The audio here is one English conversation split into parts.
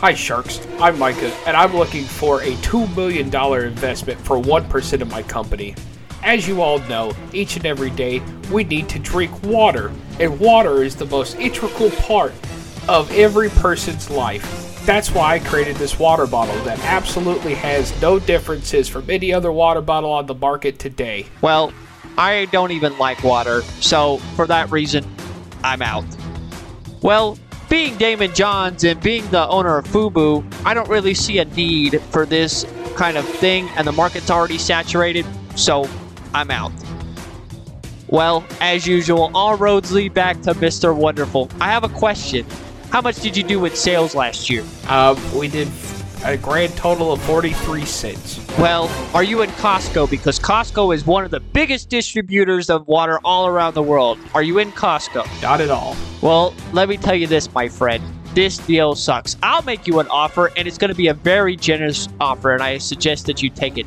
Hi, Sharks. I'm Micah, and I'm looking for a $2 million investment for 1% of my company. As you all know, each and every day we need to drink water, and water is the most integral part of every person's life. That's why I created this water bottle that absolutely has no differences from any other water bottle on the market today. Well, I don't even like water, so for that reason, I'm out. Well, being Daymond Johns and being the owner of Fubu, I don't really see a need for this kind of thing, and the market's already saturated, so I'm out. Well, as usual, all roads lead back to Mr. Wonderful. I have a question. How much did you do in sales last year? Um, we did a grand total of 43 cents. Well, are you in Costco? Because Costco is one of the biggest distributors of water all around the world. Are you in Costco? Not at all. Well, let me tell you this, my friend. This deal sucks. I'll make you an offer, and it's going to be a very generous offer, and I suggest that you take it.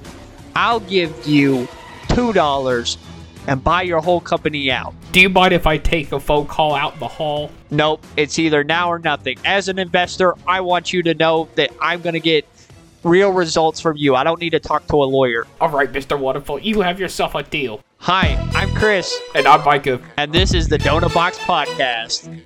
I'll give you $2 and buy your whole company out. Do you mind if I take a phone call out in the hall? Nope, it's either now or nothing. As an investor, I want you to know that I'm going to get real results from you. I don't need to talk to a lawyer. All right, Mr. Wonderful, you have yourself a deal. Hi, I'm Chris, And I'm Micah. and this is the Donut Box Podcast.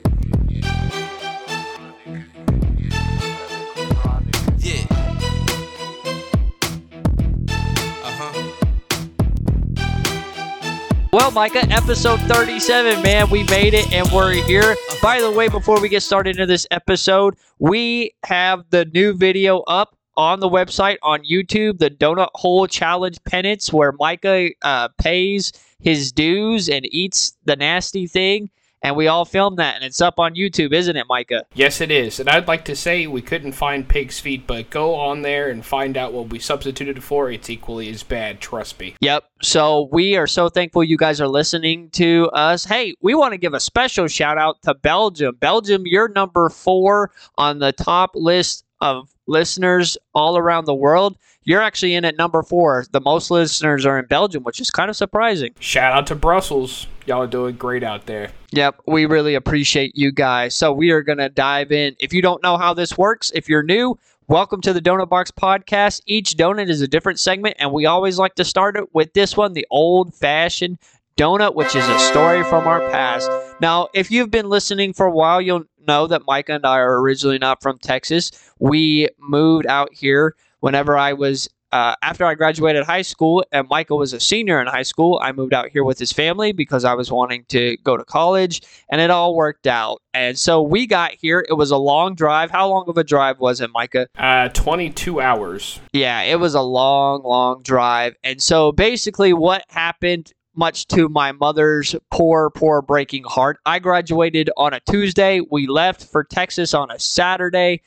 Well, Micah, episode 37, man, we made it and we're here. By the way, before we get started into this episode, we have the new video up on the website on YouTube, the Donut Hole Challenge Penance, where Micah uh, pays his dues and eats the nasty thing. And we all filmed that, and it's up on YouTube, isn't it, Micah? Yes, it is. And I'd like to say we couldn't find pig's feet, but go on there and find out what we substituted for. It's equally as bad, trust me. Yep. So we are so thankful you guys are listening to us. Hey, we want to give a special shout out to Belgium. Belgium, you're number four on the top list of listeners all around the world. You're actually in at number four. The most listeners are in Belgium, which is kind of surprising. Shout out to Brussels. Y'all are doing great out there. Yep, we really appreciate you guys. So we are going to dive in. If you don't know how this works, if you're new, welcome to the Donut Box podcast. Each donut is a different segment, and we always like to start it with this one, the old fashioned donut, which is a story from our past. Now, if you've been listening for a while, you'll know that Micah and I are originally not from Texas. We moved out here whenever I was uh, after I graduated high school and Michael was a senior in high school, I moved out here with his family because I was wanting to go to college and it all worked out. And so we got here. It was a long drive. How long of a drive was it, Micah? Uh, 22 hours. Yeah, it was a long, long drive. And so basically, what happened, much to my mother's poor, poor breaking heart, I graduated on a Tuesday. We left for Texas on a Saturday.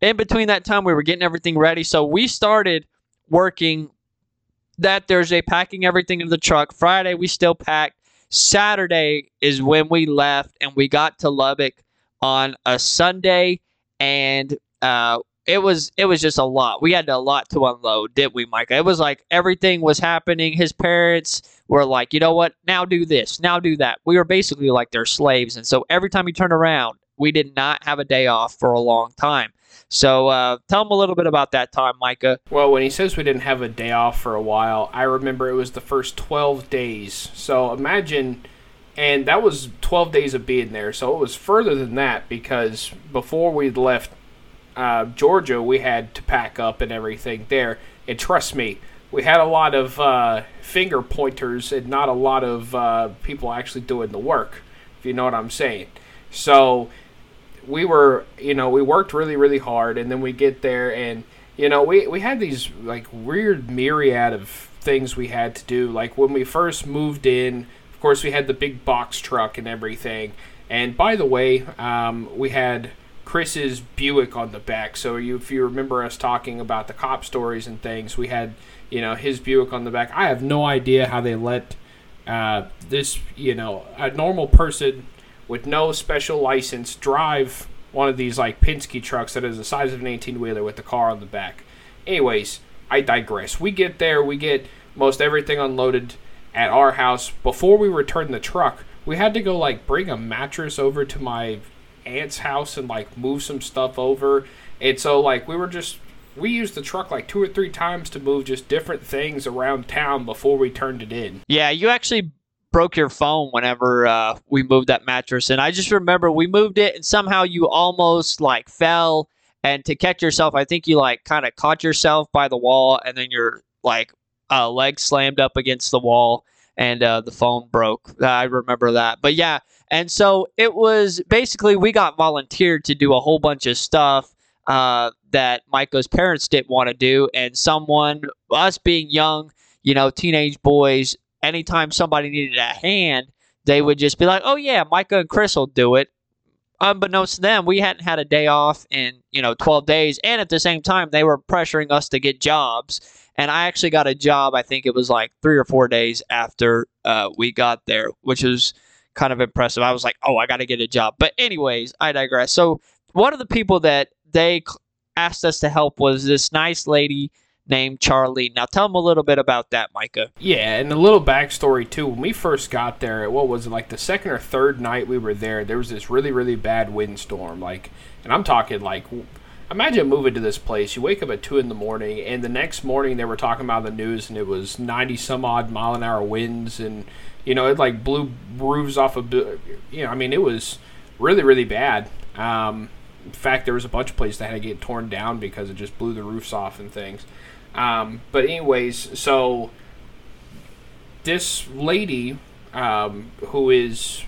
In between that time, we were getting everything ready. So we started working that Thursday, packing everything in the truck. Friday, we still packed. Saturday is when we left, and we got to Lubbock on a Sunday, and uh, it was it was just a lot. We had a lot to unload, didn't we, Micah? It was like everything was happening. His parents were like, you know what? Now do this. Now do that. We were basically like their slaves, and so every time we turned around, we did not have a day off for a long time. So uh, tell them a little bit about that time, Micah. Well, when he says we didn't have a day off for a while, I remember it was the first 12 days. So imagine, and that was 12 days of being there. So it was further than that because before we left uh, Georgia, we had to pack up and everything there. And trust me, we had a lot of uh, finger pointers and not a lot of uh, people actually doing the work, if you know what I'm saying. So we were, you know, we worked really, really hard, and then we get there, and you know, we we had these like weird myriad of things we had to do. Like when we first moved in, of course, we had the big box truck and everything. And by the way, um, we had Chris's Buick on the back. So you, if you remember us talking about the cop stories and things, we had you know his Buick on the back. I have no idea how they let uh, this, you know, a normal person with no special license drive one of these like Penske trucks that is the size of an 18 wheeler with the car on the back. Anyways, I digress. We get there, we get most everything unloaded at our house. Before we return the truck, we had to go like bring a mattress over to my aunt's house and like move some stuff over And so like we were just we used the truck like two or three times to move just different things around town before we turned it in. Yeah, you actually broke your phone whenever uh, we moved that mattress, and I just remember we moved it, and somehow you almost like fell, and to catch yourself, I think you like kind of caught yourself by the wall, and then your like uh, leg slammed up against the wall, and uh, the phone broke. I remember that, but yeah, and so it was basically we got volunteered to do a whole bunch of stuff uh, that Micah's parents didn't want to do, and someone, us being young, you know, teenage boys, anytime somebody needed a hand, they would just be like, "Oh yeah, Micah and Chris will do it." Unbeknownst to them, we hadn't had a day off in you know 12 days, and at the same time, they were pressuring us to get jobs. And I actually got a job. I think it was like three or four days after uh, we got there, which was kind of impressive. I was like, "Oh, I got to get a job." But anyways, I digress. So one of the people that they asked us to help was this nice lady named Charlie. Now tell them a little bit about that, Micah. Yeah, and a little backstory too. When we first got there, what was it like the second or third night we were there? There was this really really bad windstorm, like, and I'm talking like. Imagine moving to this place. You wake up at two in the morning, and the next morning they were talking about the news, and it was ninety some odd mile an hour winds, and you know it like blew roofs off of. You know, I mean it was really really bad. Um, in fact, there was a bunch of places that had to get torn down because it just blew the roofs off and things. Um, but anyways, so this lady, um, who is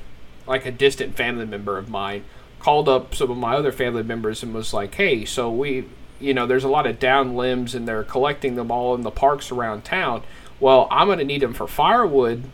like a distant family member of mine, called up some of my other family members and was like, "Hey, so we, you know, there's a lot of down limbs and they're collecting them all in the parks around town. Well, I'm going to need them for firewood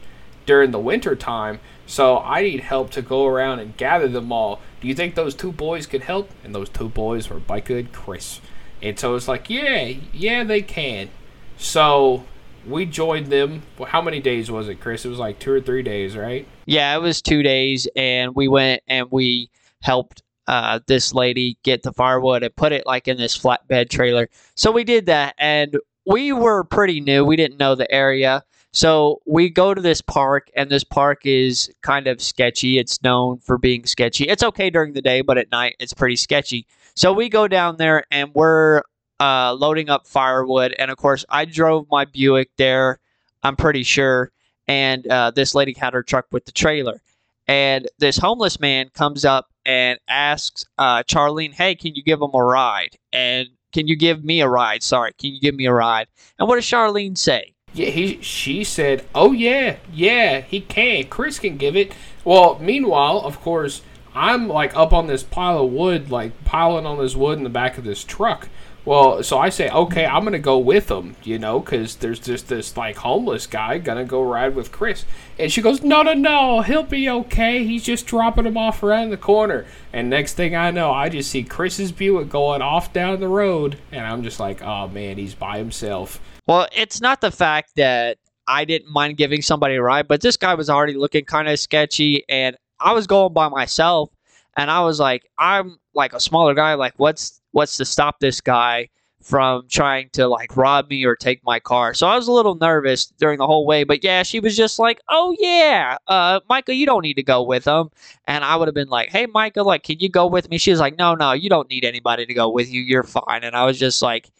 during the winter time, so I need help to go around and gather them all. Do you think those two boys could help?" And those two boys were Micah and Chris. And so it's like, yeah, yeah, they can. So we joined them. How many days was it, Chris? It was like two or three days, right? Yeah, it was two days, and we went and we helped uh, this lady get the firewood and put it like in this flatbed trailer. So we did that, and we were pretty new. We didn't know the area. So we go to this park, and this park is kind of sketchy. It's known for being sketchy. It's okay during the day, but at night it's pretty sketchy. So we go down there and we're uh, loading up firewood. And of course, I drove my Buick there, I'm pretty sure. And uh, this lady had her truck with the trailer. And this homeless man comes up and asks uh, Charlene, Hey, can you give him a ride? And can you give me a ride? Sorry, can you give me a ride? And what does Charlene say? Yeah, he she said, "Oh yeah, yeah, he can. Chris can give it." Well, meanwhile, of course, I'm like up on this pile of wood, like piling on this wood in the back of this truck. Well, so I say, okay, I'm gonna go with him, you know, because there's just this like homeless guy gonna go ride with Chris, and she goes, no, no, no, he'll be okay. He's just dropping him off around the corner. And next thing I know, I just see Chris's Buick going off down the road, and I'm just like, oh man, he's by himself. Well, it's not the fact that I didn't mind giving somebody a ride, but this guy was already looking kind of sketchy, and I was going by myself, and I was like, I'm like a smaller guy. Like, what's what's to stop this guy from trying to like rob me or take my car? So I was a little nervous during the whole way. But yeah, she was just like, "Oh yeah, uh, Michael, you don't need to go with him." And I would have been like, "Hey, Michael, like, can you go with me?" She was like, "No, no, you don't need anybody to go with you. You're fine." And I was just like.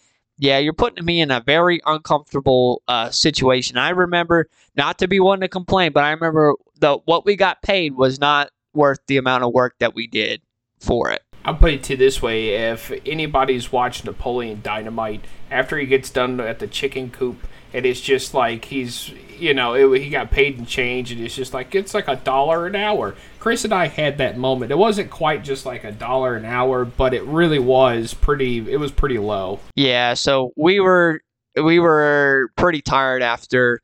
Yeah, you're putting me in a very uncomfortable uh, situation. I remember not to be one to complain, but I remember the what we got paid was not worth the amount of work that we did for it. I'll put it to this way: if anybody's watched Napoleon Dynamite, after he gets done at the chicken coop, and it's just like he's, you know, it, he got paid in change, and it's just like it's like a dollar an hour. Chris and I had that moment. It wasn't quite just like a dollar an hour, but it really was pretty. It was pretty low. Yeah, so we were we were pretty tired after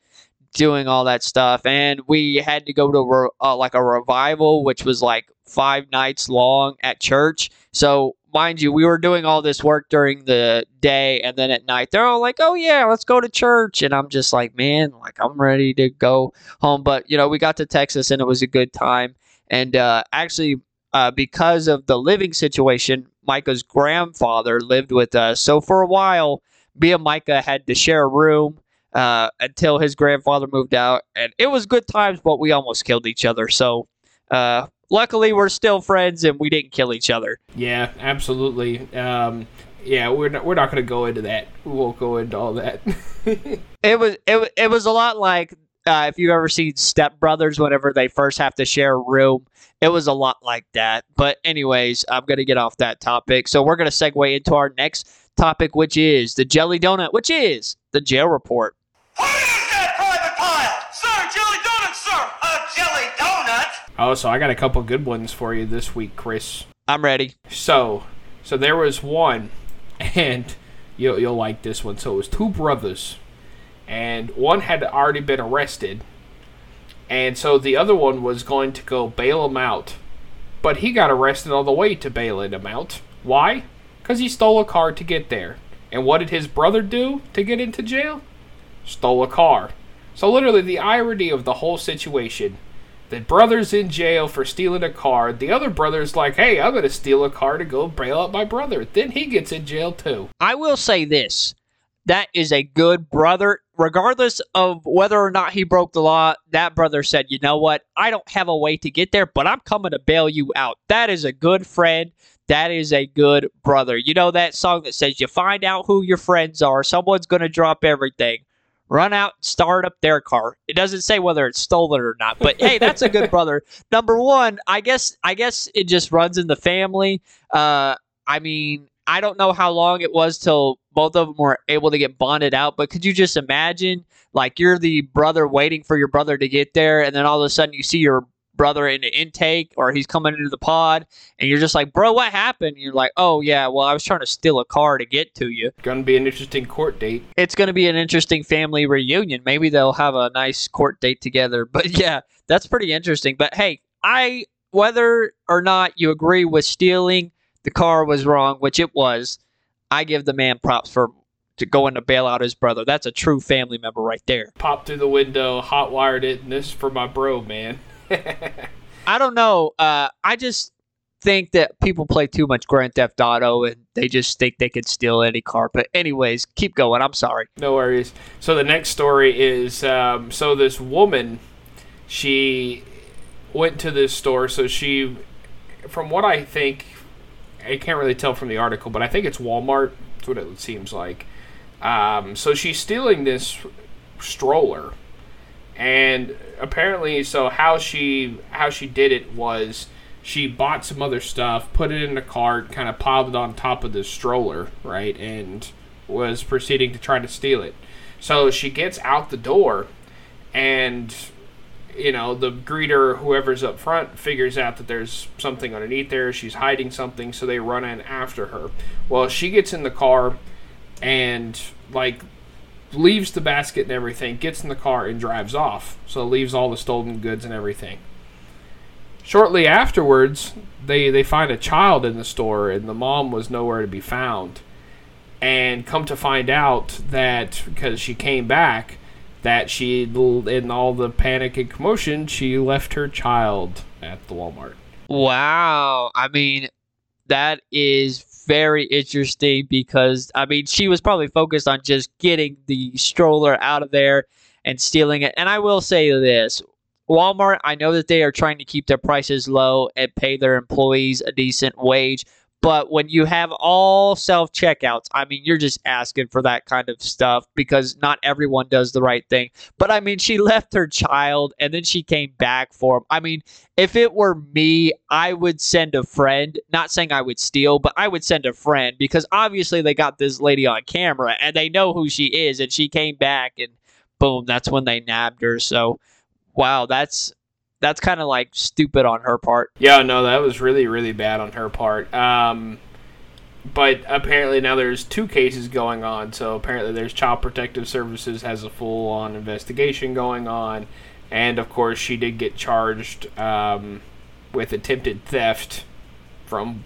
doing all that stuff, and we had to go to uh, like a revival, which was like five nights long at church. So mind you, we were doing all this work during the day, and then at night they're all like, "Oh yeah, let's go to church," and I'm just like, "Man, like I'm ready to go home." But you know, we got to Texas, and it was a good time. And uh, actually, uh, because of the living situation, Micah's grandfather lived with us. So for a while, me and Micah had to share a room uh, until his grandfather moved out, and it was good times, but we almost killed each other. So uh, luckily we're still friends and we didn't kill each other. Yeah, absolutely. Um, yeah, we're not, we're not going to go into that. We won't go into all that. It was it, it was a lot like uh, if you've ever seen Step Brothers whenever they first have to share a room. It was a lot like that. But anyways, I'm gonna get off that topic. So we're gonna segue into our next topic, which is the Jelly Donut, which is the jail report. What is that, Private Pyle? Sir, jelly donut, sir! A jelly donut? oh, so I got a couple good ones for you this week, Chris. I'm ready. So, so there was one, and you'll you'll like this one. So it was two brothers, and one had already been arrested, and so the other one was going to go bail him out, but he got arrested on the way to bailing him out. Why? Because he stole a car to get there. And what did his brother do to get into jail? Stole a car. So literally, the irony of the whole situation the brother's in jail for stealing a car. The other brother's like, hey, I'm going to steal a car to go bail out my brother. Then he gets in jail too. I will say this. That is a good brother. Regardless of whether or not he broke the law, that brother said, you know what? I don't have a way to get there, but I'm coming to bail you out. That is a good friend. That is a good brother. You know that song that says, you find out who your friends are, someone's going to drop everything. Run out, start up their car. It doesn't say whether it's stolen or not, but hey, that's a good brother. Number one, I guess, I guess it just runs in the family. Uh, I mean, I don't know how long it was till both of them were able to get bonded out, but could you just imagine, like, you're the brother waiting for your brother to get there, and then all of a sudden you see your brother in the intake or he's coming into the pod, and you're just like, bro, what happened? And you're like, oh, yeah, well, I was trying to steal a car to get to you. Going to be an interesting court date. It's going to be an interesting family reunion. Maybe they'll have a nice court date together. But yeah, that's pretty interesting. But hey, I, whether or not you agree with stealing, the car was wrong, which it was. I give the man props for to going to bail out his brother. That's a true family member right there. Popped through the window, hot wired it, and this is for my bro, man. I don't know. Uh, I just think that people play too much Grand Theft Auto and they just think they could steal any car. But anyways, keep going. I'm sorry. No worries. So the next story is um, so this woman, she went to this store. So she, from what I think, I can't really tell from the article, but I think it's Walmart. That's what it seems like. Um, so she's stealing this stroller, and apparently, so how she how she did it was she bought some other stuff, put it in a cart, kind of piled it on top of the stroller, right, and was proceeding to try to steal it. So she gets out the door, and you know the greeter, whoever's up front, figures out that there's something underneath there. She's hiding something, so they run in after her. Well, she gets in the car, and like leaves the basket and everything, gets in the car and drives off. So leaves all the stolen goods and everything. Shortly afterwards, they they find a child in the store and the mom was nowhere to be found. And come to find out that because she came back, that she in all the panic and commotion, she left her child at the Walmart. Wow. I mean, that is very interesting because, I mean, she was probably focused on just getting the stroller out of there and stealing it. And I will say this Walmart, I know that they are trying to keep their prices low and pay their employees a decent wage. But when you have all self checkouts, I mean, you're just asking for that kind of stuff because not everyone does the right thing. But I mean, she left her child and then she came back for him. I mean, if it were me, I would send a friend. Not saying I would steal, but I would send a friend because obviously they got this lady on camera and they know who she is. And she came back and boom, that's when they nabbed her. So, wow, that's that's kind of like stupid on her part. Yeah, no, that was really, really bad on her part. Um, but apparently now there's two cases going on. So apparently there's Child Protective Services has a full-on investigation going on, and of course she did get charged um, with attempted theft from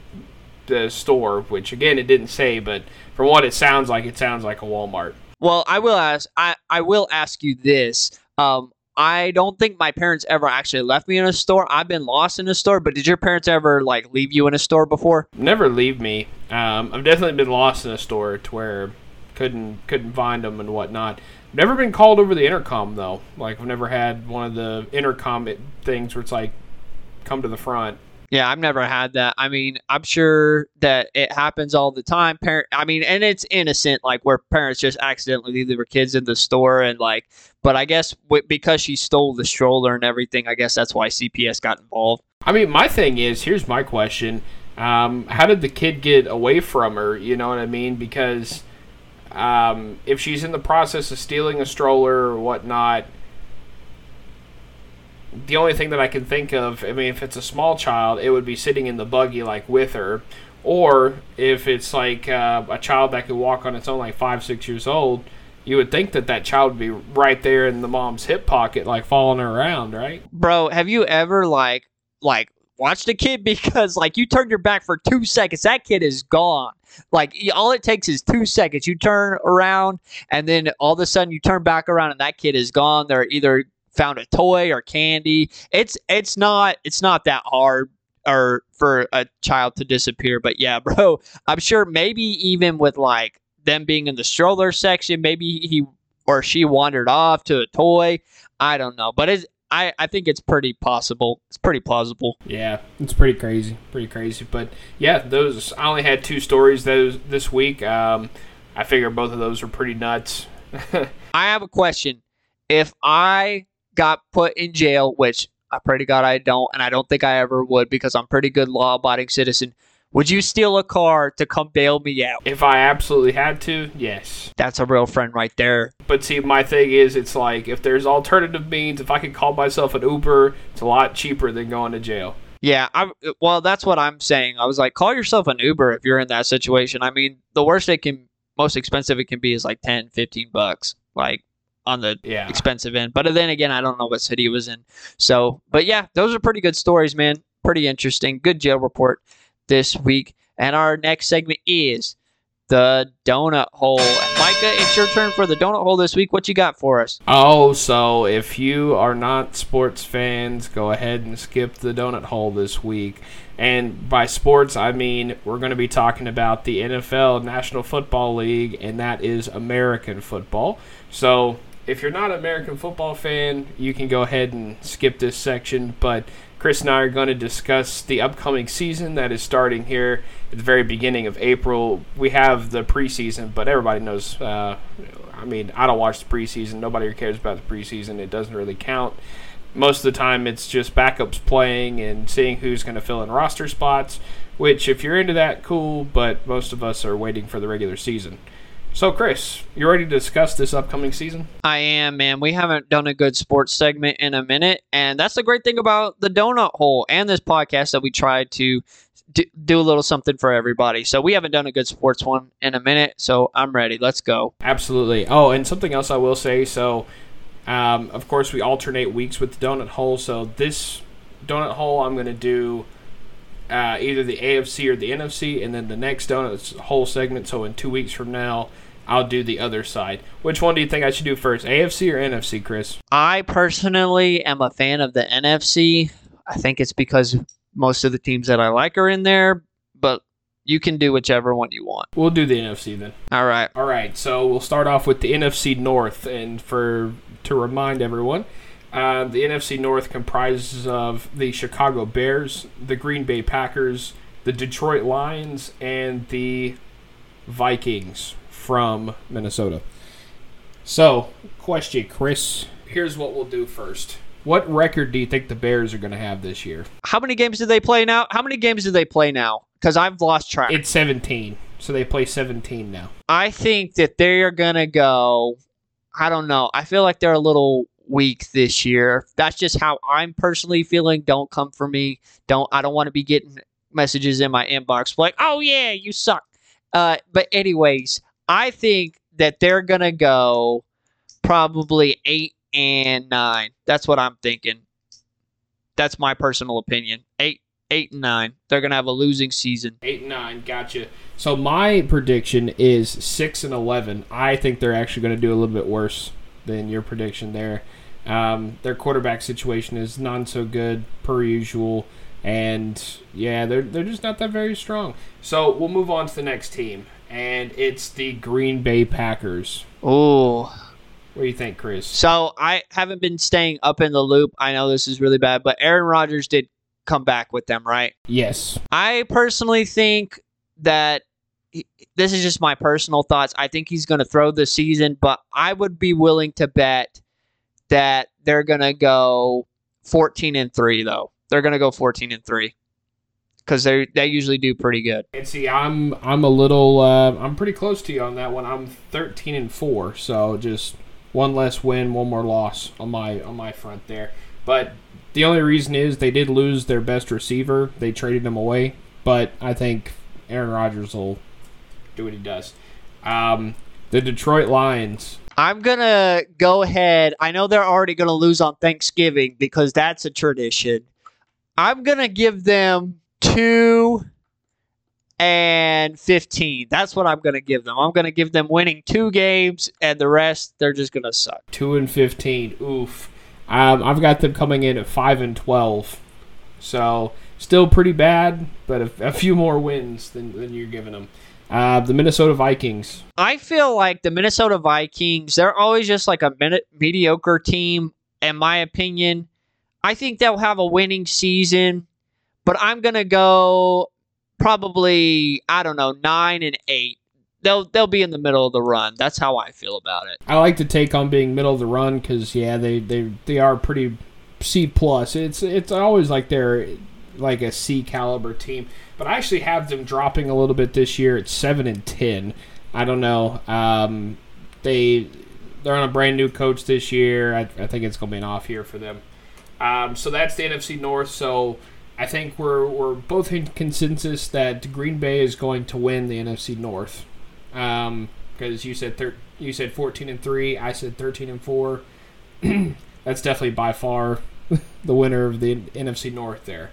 the store, which again it didn't say, but from what it sounds like, it sounds like a Walmart. Well, I will ask. I I will ask you this. Um, I don't think my parents ever actually left me in a store. I've been lost in a store, but did your parents ever like leave you in a store before? Never leave me. Um, I've definitely been lost in a store to where couldn't couldn't find them and whatnot. Never been called over the intercom though. Like I've never had one of the intercom things where it's like come to the front. Yeah, I've never had that. I mean, I'm sure that it happens all the time. Parent, I mean, and it's innocent, like where parents just accidentally leave their kids in the store and like. But I guess w- because she stole the stroller and everything, I guess that's why CPS got involved. I mean, my thing is here's my question: um, How did the kid get away from her? You know what I mean? Because um, if she's in the process of stealing a stroller or whatnot, the only thing that I can think of, I mean, if it's a small child, it would be sitting in the buggy like with her, or if it's like uh, a child that could walk on its own, like five, six years old. You would think that that child would be right there in the mom's hip pocket, like following her around, right? Bro, have you ever like like watched a kid because like you turn your back for two seconds, that kid is gone. Like all it takes is two seconds. You turn around and then all of a sudden you turn back around and that kid is gone. They're either found a toy or candy. It's it's not it's not that hard or for a child to disappear. But yeah, bro, I'm sure maybe even with like them being in the stroller section, maybe he or she wandered off to a toy. I don't know, but it's I, I think it's pretty possible. It's pretty plausible. Yeah, it's pretty crazy, pretty crazy. But yeah, those I only had two stories those this week. Um, I figure both of those were pretty nuts. I have a question. If I got put in jail, which I pray to God I don't, and I don't think I ever would because I'm a pretty good law abiding citizen, would you steal a car to come bail me out? if I absolutely had to, yes. That's a real friend right there. But see, my thing is, it's like if there's alternative means, if I could call myself an Uber, it's a lot cheaper than going to jail. Yeah, I well, that's what I'm saying. I was like, call yourself an Uber if you're in that situation. I mean, the worst it can, most expensive it can be is like 10, 15 bucks, like on the Yeah. expensive end. But then again, I don't know what city he was in. So, but yeah, those are pretty good stories, man. Pretty interesting. Good jail report this week. And our next segment is the donut hole. Micah, it's your turn for the donut hole this week. What you got for us? Oh, so if you are not sports fans, go ahead and skip the donut hole this week. And by sports, I mean we're going to be talking about the NFL, National Football League, and that is American football. So if you're not an American football fan, you can go ahead and skip this section. But Chris and I are going to discuss the upcoming season that is starting here at the very beginning of April. We have the preseason, but everybody knows. Uh, I mean, I don't watch the preseason. Nobody cares about the preseason. It doesn't really count. Most of the time, it's just backups playing and seeing who's going to fill in roster spots. Which, if you're into that, cool. But most of us are waiting for the regular season. So, Chris, you ready to discuss this upcoming season? I am, man. We haven't done a good sports segment in a minute, and that's the great thing about the donut hole and this podcast that we try to do, do a little something for everybody. So we haven't done a good sports one in a minute, so I'm ready. Let's go. Absolutely. Oh, and something else I will say. So, um, of course, we alternate weeks with the donut hole. So this donut hole, I'm going to do uh, either the AFC or the NFC, and then the next donut hole segment. So in two weeks from now, I'll do the other side. Which one do you think I should do first, AFC or NFC, Chris? I personally am a fan of the NFC. I think it's because most of the teams that I like are in there, but you can do whichever one you want. We'll do the NFC then. All right. All right, so we'll start off with the NFC North, and for to remind everyone, uh, the NFC North comprises of the Chicago Bears, the Green Bay Packers, the Detroit Lions, and the Vikings from Minnesota. So, question, Chris. Here's what we'll do first. What record do you think the Bears are going to have this year? How many games do they play now? How many games do they play now? Because I've lost track. It's 17, so they play 17 now. I think that they're gonna go. I don't know. I feel like they're a little weak this year. That's just how I'm personally feeling. Don't come for me. Don't. I don't want to be getting messages in my inbox like, "Oh yeah, you suck." Uh, but anyways, I think that they're gonna go probably eight and nine. That's what I'm thinking. That's my personal opinion. Eight, eight and nine. They're gonna have a losing season. Eight and nine, gotcha. So my prediction is six and eleven. I think they're actually to do a little bit worse than your prediction there. Um, their quarterback situation is not so good per usual, and yeah, they're they're just not that very strong. So we'll move on to the next team, and it's the Green Bay Packers. Oh. What do you think, Chris? So I haven't been staying up in the loop. I know this is really bad, but Aaron Rodgers did come back with them, right? Yes. I personally think that he- this is just my personal thoughts. I think he's going to throw the season, but I would be willing to bet that they're going to go 14 and 3 though. They're going to go 14 and 3 cuz they they usually do pretty good. And see, I'm I'm a little uh, I'm pretty close to you on that one. I'm 13 and four, so just one less win, one more loss on my on my front there. But the only reason is they did lose their best receiver. They traded him away, but I think Aaron Rodgers will do what he does. Um, the Detroit Lions. I'm going to go ahead. I know they're already going to lose on Thanksgiving because that's a tradition. I'm going to give them 2 and 15. That's what I'm going to give them. I'm going to give them winning two games and the rest they're just going to suck. Two and fifteen. Oof. Um, I've got them coming in at five and twelve. So still pretty bad, but a, a few more wins than, than you're giving them. Uh, the Minnesota Vikings. I feel like the Minnesota Vikings, they're always just like a minute, mediocre team, in my opinion. I think they'll have a winning season, but I'm going to go probably, I don't know, 9 and 8. They'll, they'll be in the middle of the run. That's how I feel about it. I like to take on being middle of the run because yeah, they, they they are pretty C plus. It's it's always like they're like a C caliber team, but I actually have them dropping a little bit this year. It's seven and ten. I don't know. Um, they they're on a brand new coach this year. I, I think it's gonna be an off year for them. Um, so that's the NFC North. So I think we're we're both in consensus that Green Bay is going to win the NFC North. Um, because you said thir- you said 14 and 3, I said 13 and 4. That's definitely by far the winner of the NFC North there.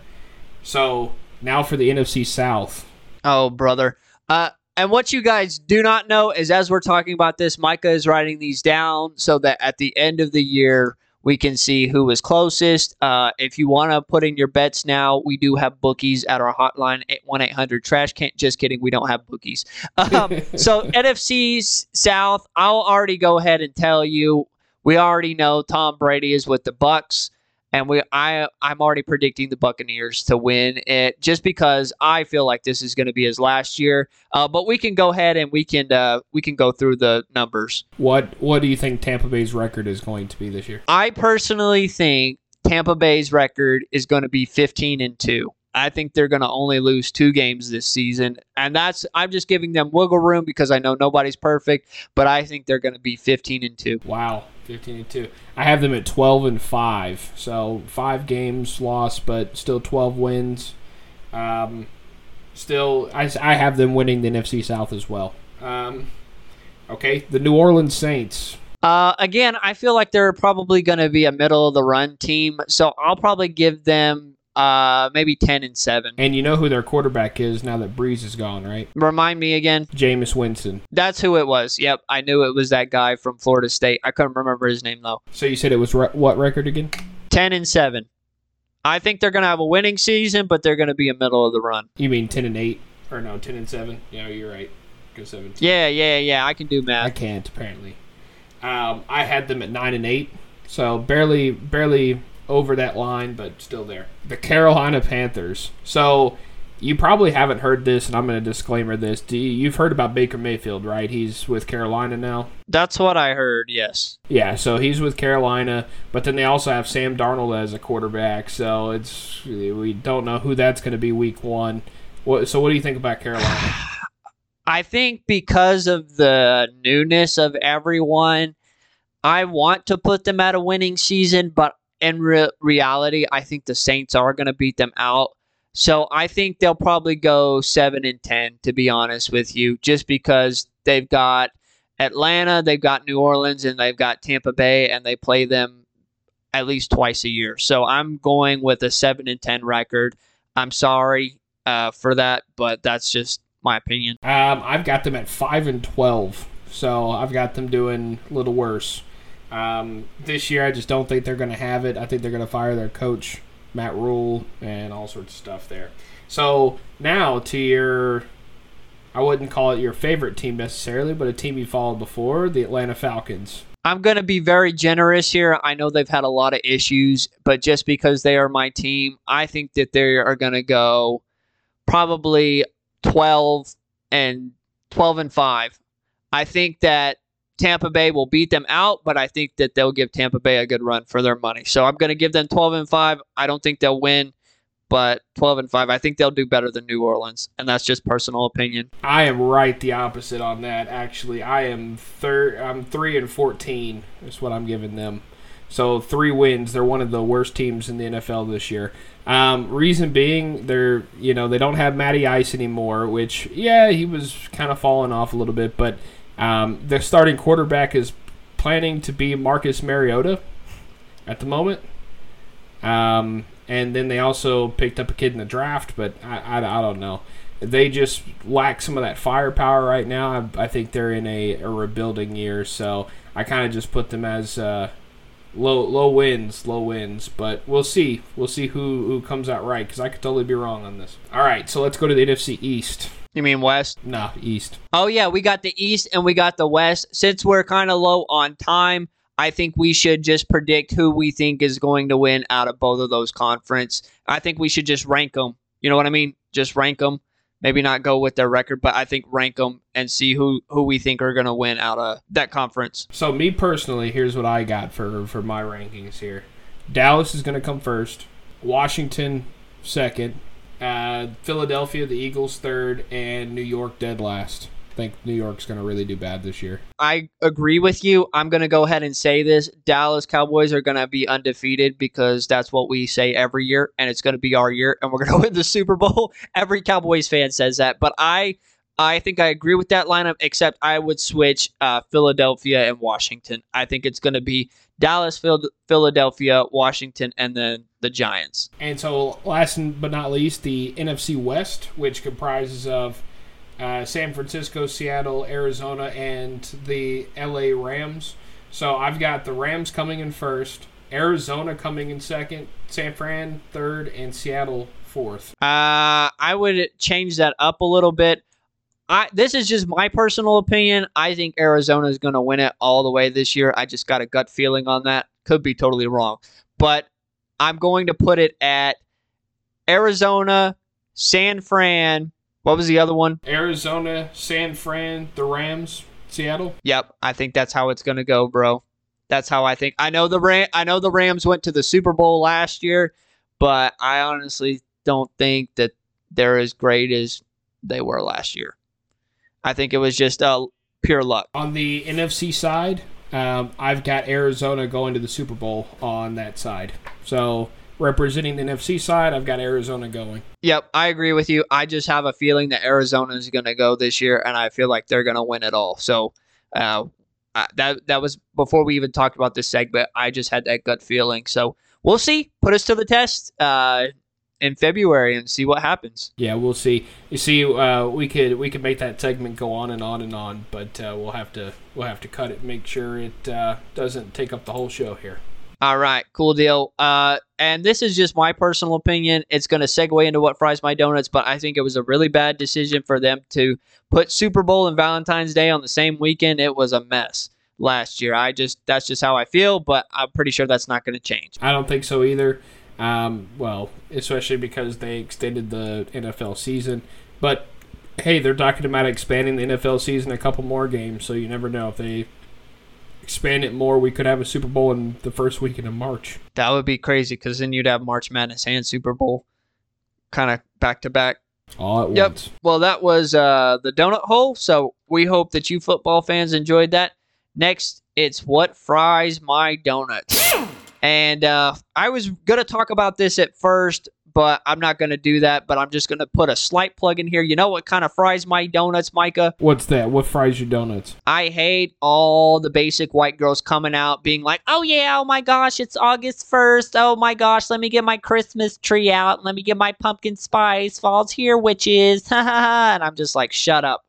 So, now for the NFC South. Oh, brother. Uh, and what you guys do not know is as we're talking about this, Micah is writing these down so that at the end of the year, we can see who was closest. Uh, if you want to put in your bets now, we do have bookies at our hotline, at 1 800 Trash Can't. Just kidding, we don't have bookies. Um, so, NFC's South, I'll already go ahead and tell you. We already know Tom Brady is with the Bucks and we I I'm already predicting the Buccaneers to win it just because I feel like this is going to be his last year. Uh, but we can go ahead and we can uh, we can go through the numbers. What what do you think Tampa Bay's record is going to be this year? I personally think Tampa Bay's record is going to be 15 and 2. I think they're going to only lose two games this season, and that's I'm just giving them wiggle room because I know nobody's perfect, but I think they're going to be 15 and 2. Wow, 15 and 2. I have them at 12 and 5. So, 5 games lost but still 12 wins. Um still I, I have them winning the NFC South as well. Um okay, the New Orleans Saints. Uh, again, I feel like they're probably going to be a middle of the run team, so I'll probably give them uh, maybe 10 and 7. And you know who their quarterback is now that Brees is gone, right? Remind me again. Jameis Winston. That's who it was. Yep, I knew it was that guy from Florida State. I couldn't remember his name though. So you said it was re- what record again? 10 and 7. I think they're going to have a winning season, but they're going to be a middle of the run. You mean 10 and 8 or no, 10 and 7? Yeah, you're right. Go 17. Yeah, yeah, yeah. I can do math. I can't apparently. Um, I had them at 9 and 8. So barely barely over that line, but still there. The Carolina Panthers. So you probably haven't heard this, and I'm going to disclaimer this. Do you, you've heard about Baker Mayfield, right? He's with Carolina now. That's what I heard. Yes. Yeah, so he's with Carolina, but then they also have Sam Darnold as a quarterback. So it's we don't know who that's going to be week one. What, so what do you think about Carolina? I think because of the newness of everyone, I want to put them at a winning season, but in re- reality, I think the Saints are going to beat them out. So I think they'll probably go 7 and 10 to be honest with you, just because they've got Atlanta, they've got New Orleans and they've got Tampa Bay and they play them at least twice a year. So I'm going with a 7 and 10 record. I'm sorry uh, for that, but that's just my opinion. Um, I've got them at five and twelve, so I've got them doing a little worse. Um, this year, I just don't think they're going to have it. I think they're going to fire their coach, Matt Rhule, and all sorts of stuff there. So now to your, I wouldn't call it your favorite team necessarily, but a team you followed before, the Atlanta Falcons. I'm going to be very generous here. I know they've had a lot of issues, but just because they are my team, I think that they are going to go probably 12 and 12 and 5. I think that Tampa Bay will beat them out, but I think that they'll give Tampa Bay a good run for their money. So I'm going to give them 12 and 5. I don't think they'll win, but 12 and 5. I think they'll do better than New Orleans, and that's just personal opinion. I am right the opposite on that. Actually, I am third. I'm three and fourteen. Is what I'm giving them. So three wins. They're one of the worst teams in the NFL this year. Um, reason being, they're you know they don't have Matty Ice anymore. Which yeah, he was kind of falling off a little bit, but um, their starting quarterback is planning to be Marcus Mariota at the moment. Um, and then they also picked up a kid in the draft, but I, I, I don't know. They just lack some of that firepower right now. I, I think they're in a, a rebuilding year, so I kind of just put them as uh, low low wins, low wins. But we'll see. We'll see who, who comes out right because I could totally be wrong on this. All right, so let's go to the NFC East. You mean West? No, East. Oh, yeah, we got the East and we got the West. Since we're kind of low on time, I think we should just predict who we think is going to win out of both of those conference. I think we should just rank them. You know what I mean? Just rank them. Maybe not go with their record, but I think rank them and see who who we think are going to win out of that conference. So me personally, here's what I got for for my rankings here. Dallas is going to come first. Washington second. Uh, Philadelphia, the Eagles third, and New York dead last. I think New York's going to really do bad this year. I agree with you. I'm going to go ahead and say this. Dallas Cowboys are going to be undefeated because that's what we say every year, and it's going to be our year, and we're going to win the Super Bowl. Every Cowboys fan says that. But I. I think I agree with that lineup, except I would switch uh, Philadelphia and Washington. I think it's going to be Dallas, Philadelphia, Washington, and then the Giants. And so, last but not least, the NFC West, which comprises of uh, San Francisco, Seattle, Arizona, and the LA Rams. So I've got the Rams coming in first, Arizona coming in second, San Fran third, and Seattle fourth. Uh, I would change that up a little bit. I this is just my personal opinion. I think Arizona is going to win it all the way this year. I just got a gut feeling on that. Could be totally wrong, but I'm going to put it at Arizona, San Fran. What was the other one? Arizona, San Fran, the Rams, Seattle. Yep, I think that's how it's going to go, bro. That's how I think. I know the Ram- I know the Rams went to the Super Bowl last year, but I honestly don't think that they're as great as they were last year. I think it was just uh, pure luck. On the NFC side, um, I've got Arizona going to the Super Bowl on that side. So representing the NFC side, I've got Arizona going. Yep, I agree with you. I just have a feeling that Arizona is going to go this year, and I feel like they're going to win it all. So uh, that that was before we even talked about this segment. I just had that gut feeling. So we'll see. Put us to the test uh, in February and see what happens. Yeah, we'll see. You see, uh, we could we could make that segment go on and on and on, but uh, we'll have to we'll have to cut it, make sure it uh, doesn't take up the whole show here. All right, cool deal. Uh, and this is just my personal opinion. It's going to segue into what fries my donuts, but I think it was a really bad decision for them to put Super Bowl and Valentine's Day on the same weekend. It was a mess last year. I just that's just how I feel, but I'm pretty sure that's not going to change. I don't think so either. Um, well, especially because they extended the NFL season, but hey, they're talking about expanding the NFL season a couple more games, so you never know if they expand it more. We could have a Super Bowl in the first weekend of March. That would be crazy because then you'd have March Madness and Super Bowl kind of back to back. All at Yep. once. Well, that was uh, the donut hole. So we hope that you football fans enjoyed that. Next, it's what fries my donuts. And uh, I was gonna talk about this at first, but I'm not gonna do that. But I'm just gonna put a slight plug in here. You know what kind of fries my donuts, Micah? What's that? What fries your donuts? I hate all the basic white girls coming out being like, oh yeah, oh my gosh, it's August 1st. Oh my gosh, let me get my Christmas tree out. Let me get my pumpkin spice. Fall's here, witches. Ha ha ha. And I'm just like, shut up.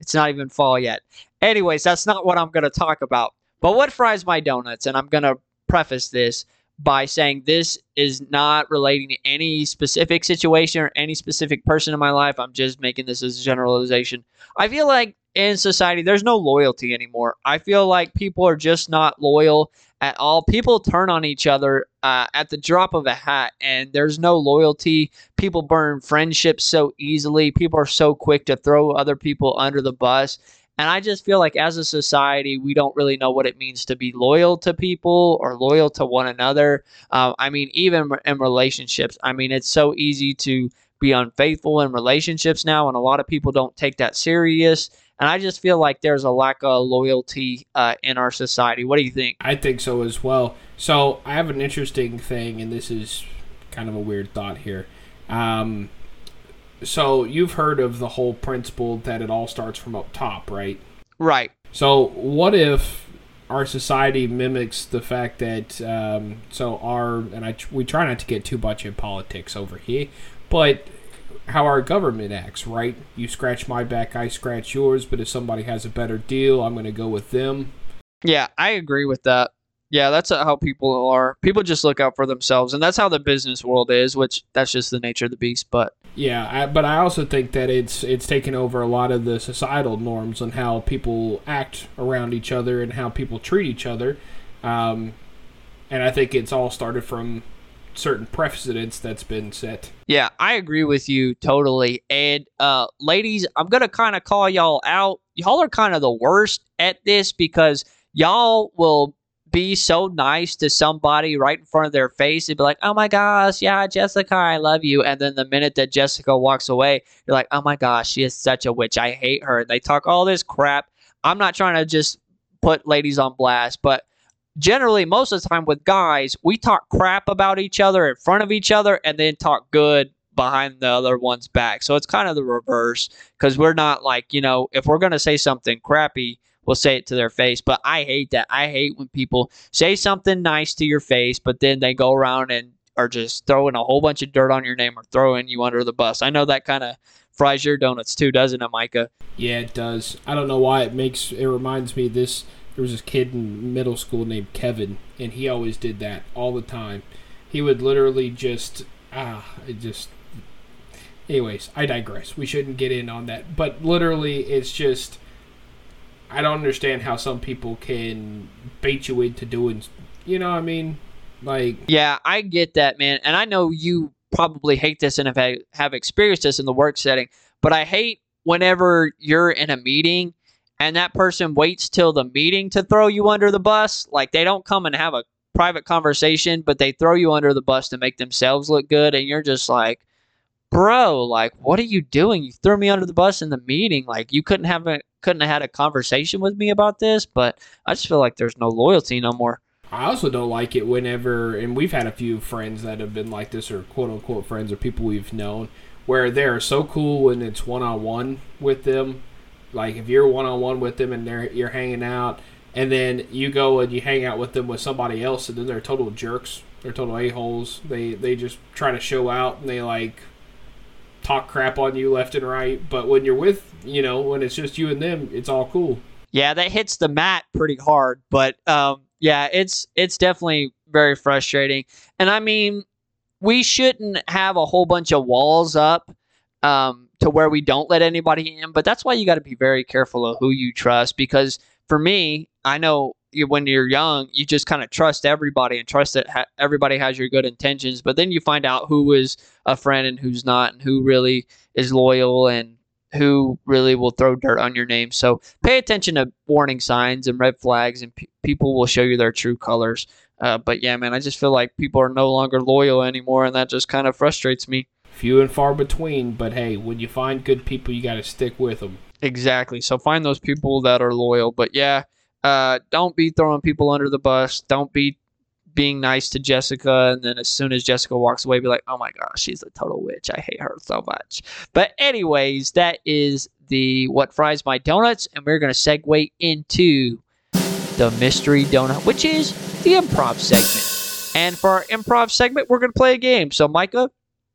It's not even fall yet. Anyways, that's not what I'm going to talk about. But what fries my donuts? And I'm going to preface this by saying this is not relating to any specific situation or any specific person in my life. I'm just making this as a generalization. I feel like in society, there's no loyalty anymore. I feel like people are just not loyal at all. People turn on each other uh, at the drop of a hat, and there's no loyalty. People burn friendships so easily. People are so quick to throw other people under the bus. And I just feel like as a society, we don't really know what it means to be loyal to people or loyal to one another. Uh, I mean, even in relationships, I mean, it's so easy to be unfaithful in relationships now, and a lot of people don't take that serious. And I just feel like there's a lack of loyalty uh, in our society. What do you think? I think so as well. So I have an interesting thing, and this is kind of a weird thought here. Um, so you've heard of the whole principle that it all starts from up top, right? Right. So what if our society mimics the fact that um, so our and I we try not to get too much in politics over here, but how our government acts, right? You scratch my back, I scratch yours, but if somebody has a better deal, I'm going to go with them. Yeah, I agree with that. Yeah, that's how people are. People just look out for themselves, and that's how the business world is. Which that's just the nature of the beast. But yeah, I, but I also think that it's it's taken over a lot of the societal norms on how people act around each other and how people treat each other, um, and I think it's all started from certain precedents that's been set. Yeah, I agree with you totally. And uh, ladies, I'm gonna kind of call y'all out. Y'all are kind of the worst at this because y'all will be so nice to somebody right in front of their face and be like, oh my gosh, yeah, Jessica, I love you. And then the minute that Jessica walks away, you're like, oh my gosh, she is such a witch. I hate her. They talk all this crap. I'm not trying to just put ladies on blast, but generally, most of the time with guys, we talk crap about each other in front of each other and then talk good behind the other one's back. So it's kind of the reverse because we're not like, you know, if we're going to say something crappy, will say it to their face. But I hate that. I hate when people say something nice to your face, but then they go around and are just throwing a whole bunch of dirt on your name or throwing you under the bus. I know that kind of fries your donuts too, doesn't it, Micah? Yeah, it does. I don't know why it makes it reminds me this. There was this kid in middle school named Kevin, and he always did that all the time. He would literally just ah, it just. Anyways, I digress. We shouldn't get in on that, but literally, it's just I don't understand how some people can bait you into doing. You know, what I mean, like yeah, I get that, man, and I know you probably hate this and have have experienced this in the work setting, but I hate whenever you're in a meeting and that person waits till the meeting to throw you under the bus. Like they don't come and have a private conversation, but they throw you under the bus to make themselves look good, and you're just like, bro, like, what are you doing? You threw me under the bus in the meeting. Like, you couldn't have a, couldn't have had a conversation with me about this. But I just feel like there's no loyalty no more. I also don't like it whenever, and we've had a few friends that have been like this, or quote unquote friends, or people we've known, where they're so cool when it's one on one with them. Like if you're one on one with them and they're you're hanging out, and then you go and you hang out with them with somebody else, and then they're total jerks. They're total a holes. They they just try to show out, and they like talk crap on you left and right. But when you're with, you know, when it's just you and them, it's all cool. Yeah, that hits the mat pretty hard. But um, yeah, it's it's definitely very frustrating. And I mean, we shouldn't have a whole bunch of walls up um, to where we don't let anybody in. But that's why you got to be very careful of who you trust. Because for me, I know when you're young, you just kind of trust everybody and trust that ha- everybody has your good intentions. But then you find out who is a friend and who's not, and who really is loyal and who really will throw dirt on your name. So pay attention to warning signs and red flags, and pe- people will show you their true colors. Uh, but yeah, man, I just feel like people are no longer loyal anymore, and that just kind of frustrates me. Few and far between, but hey, when you find good people, you got to stick with them. Exactly. So find those people that are loyal. But yeah, uh, don't be throwing people under the bus. Don't be being nice to Jessica, and then as soon as Jessica walks away, be like, "Oh my gosh, she's a total witch. I hate her so much." But anyways, that is the what fries my donuts, and we're gonna segue into the mystery donut, which is the improv segment. And for our improv segment, we're gonna play a game. So, Micah,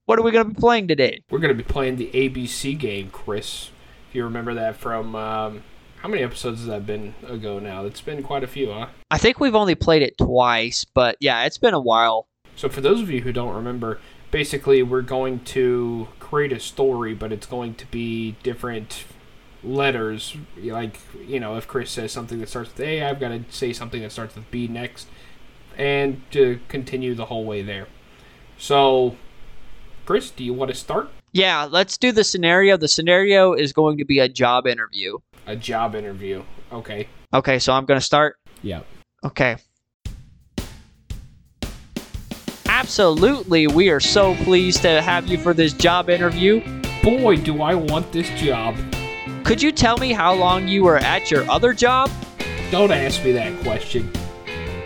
what are we gonna be playing today? We're gonna be playing the ABC game, Chris. If you remember that from um, how many episodes has that been ago now? It's been quite a few, huh? I think we've only played it twice, but yeah, it's been a while. So for those of you who don't remember, basically we're going to create a story, but it's going to be different letters. Like you know, if Chris says something that starts with A, I've got to say something that starts with B next, and to continue the whole way there. So, Chris, do you want to start Yeah, let's do the scenario. The scenario is going to be a job interview. a job interview? Okay. Okay, so I'm going to start. Yeah. Okay. Absolutely, we are so pleased to have you for this job interview. Boy, do I want this job. Could you tell me how long you were at your other job? Don't ask me that question.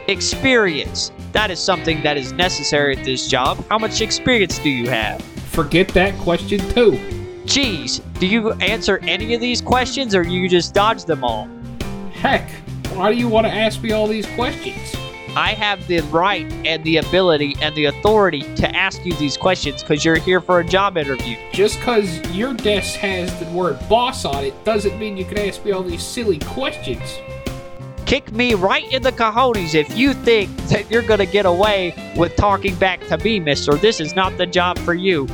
Experience. That is something that is necessary at this job. How much experience do you have? Forget that question too. Geez, do you answer any of these questions or you just dodge them all? Heck, why do you want to ask me all these questions? I have the right and the ability and the authority to ask you these questions because you're here for a job interview. Just because your desk has the word boss on it doesn't mean you can ask me all these silly questions. Kick me right in the cojones if you think that you're gonna get away with talking back to me, mister. This is not the job for you.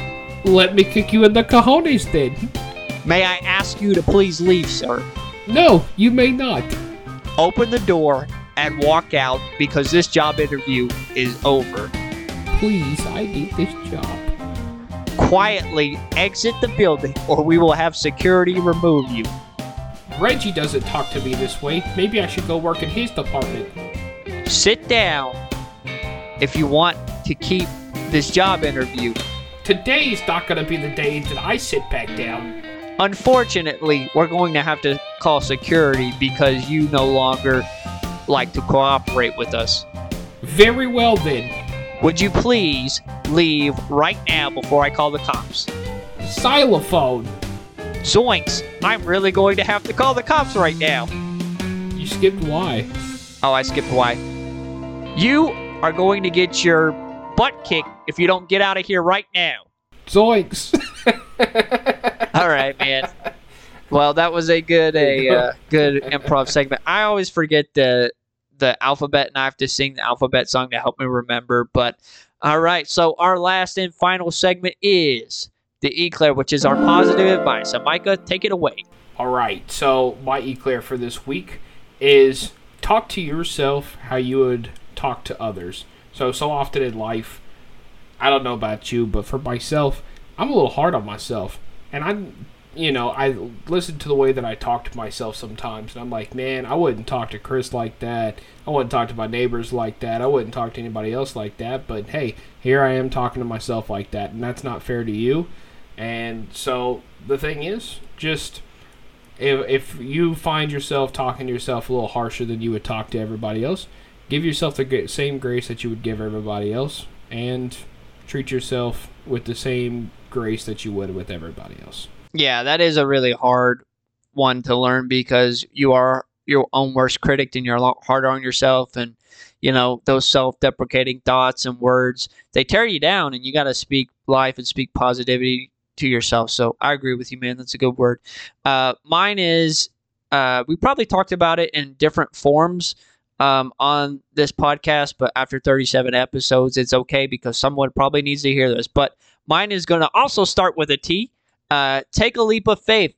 Let me kick you in the cojones then. May I ask you to please leave, sir? No, you may not. Open the door and walk out because this job interview is over. Please, I need this job. Quietly exit the building or we will have security remove you. Reggie doesn't talk to me this way. Maybe I should go work in his department. Sit down if you want to keep this job interview. Today's not gonna be the day that I sit back down. Unfortunately, we're going to have to call security because you no longer like to cooperate with us. Very well then. Would you please leave right now before I call the cops? Xylophone. Zoinks! I'm really going to have to call the cops right now. You skipped Y. Oh, I skipped Y. You are going to get your butt kicked if you don't get out of here right now. Zoinks. All right, man. Well, that was a good a uh, good improv segment. I always forget the the alphabet, and I have to sing the alphabet song to help me remember. But all right, so our last and final segment is the eclair, which is our positive advice. So, Micah, take it away. All right. So my eclair for this week is talk to yourself how you would talk to others. So so often in life, I don't know about you, but for myself, I'm a little hard on myself, and I'm, you know, I listen to the way that I talk to myself sometimes, and I'm like, man, I wouldn't talk to Chris like that. I wouldn't talk to my neighbors like that. I wouldn't talk to anybody else like that. But hey, here I am talking to myself like that, and that's not fair to you. And so the thing is, just if, if you find yourself talking to yourself a little harsher than you would talk to everybody else, give yourself the same grace that you would give everybody else, and treat yourself with the same grace that you would with everybody else. Yeah, that is a really hard one to learn because you are your own worst critic and you're a lot harder on yourself and you know those self-deprecating thoughts and words they tear you down and you got to speak life and speak positivity to yourself. So i agree with you man. That's a good word. Uh, mine is uh, we probably talked about it in different forms um, on this podcast but after 37 episodes it's okay because someone probably needs to hear this. But mine is going to also start with a t. Uh, take a leap of faith.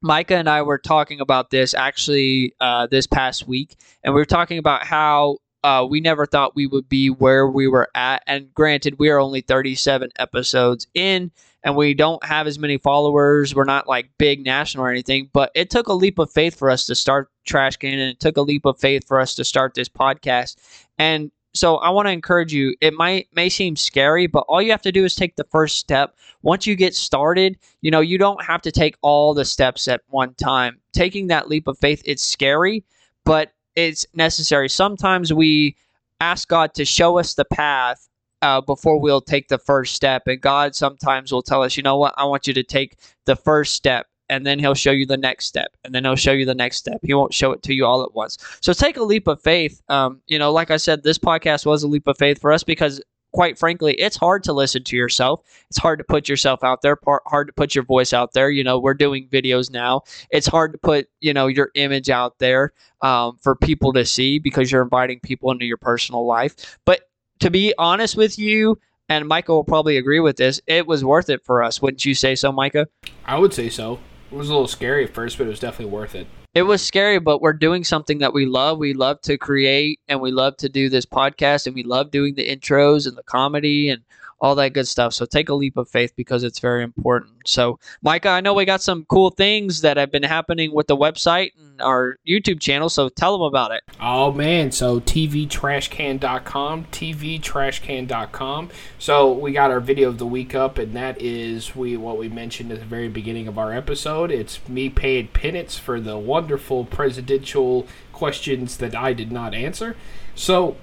Micah and I were talking about this actually uh, this past week, and we were talking about how uh, we never thought we would be where we were at. And granted, we are only 37 episodes in, and we don't have as many followers. We're not like big national or anything, but it took a leap of faith for us to start Trash Can, and it took a leap of faith for us to start this podcast. And so I want to encourage you. It might may seem scary, but all you have to do is take the first step. Once you get started, you know, you don't have to take all the steps at one time. Taking that leap of faith, it's scary, but it's necessary. Sometimes we ask God to show us the path uh, before we'll take the first step, and God sometimes will tell us, you know what, I want you to take the first step. And then he'll show you the next step, and then he'll show you the next step. He won't show it to you all at once. So take a leap of faith. Um, you know, like I said, this podcast was a leap of faith for us because quite frankly, it's hard to listen to yourself. It's hard to put yourself out there, par- hard to put your voice out there. You know, we're doing videos now. It's hard to put, you know, your image out there um, for people to see because you're inviting people into your personal life. But to be honest with you, and Micah will probably agree with this, it was worth it for us. Wouldn't you say so, Micah? I would say so. It was a little scary at first, but it was definitely worth it. it was scary, but we're doing something that we love. We love to create and we love to do this podcast and we love doing the intros and the comedy and all that good stuff. So take a leap of faith because it's very important. So, Micah, I know we got some cool things that have been happening with the website and our YouTube channel. So tell them about it. Oh man, so tvtrashcan.com, tvtrashcan.com. So we got our video of the week up, and that is we what we mentioned at the very beginning of our episode. It's me paid penance for the wonderful presidential questions that I did not answer. So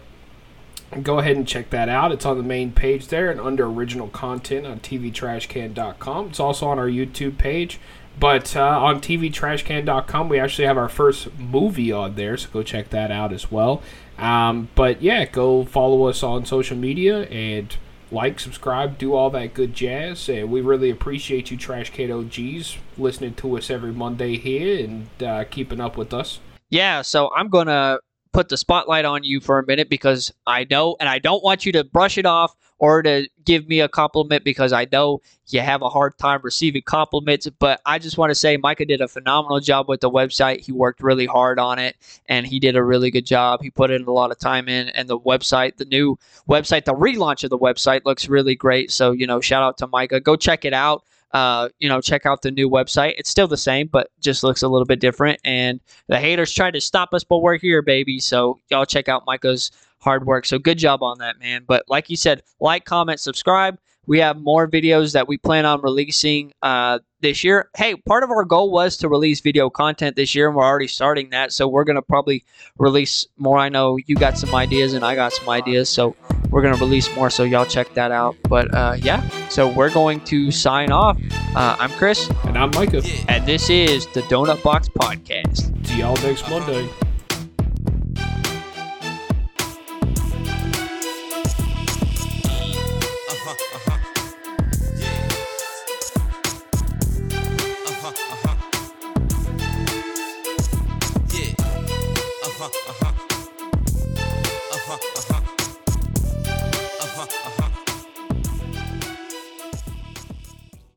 go ahead and check that out. It's on the main page there and under original content on tvtrashcan.com. It's also on our YouTube page. But uh, on tvtrashcan.com, we actually have our first movie on there, so go check that out as well. Um, but yeah, go follow us on social media and like, subscribe, do all that good jazz. And we really appreciate you, Trash Can OGs, listening to us every Monday here and uh, keeping up with us. Yeah, so I'm going to put the spotlight on you for a minute because I know, and I don't want you to brush it off or to give me a compliment because I know you have a hard time receiving compliments. But I just want to say Micah did a phenomenal job with the website. He worked really hard on it and he did a really good job. He put in a lot of time in, and the website, the new website, the relaunch of the website looks really great. So, you know, shout out to Micah. Go check it out uh, you know, check out the new website. It's still the same, but just looks a little bit different. And the haters tried to stop us, but we're here, baby. So y'all check out Micah's hard work. So good job on that, man. But like you said, like, comment, subscribe. We have more videos that we plan on releasing uh, this year. Hey, part of our goal was to release video content this year, and we're already starting that. So we're going to probably release more. I know you got some ideas, and I got some ideas. So we're going to release more. So y'all check that out. But uh, yeah, so we're going to sign off. Uh, I'm Chris, And I'm Micah. And this is the Donut Box Podcast. See y'all next Monday.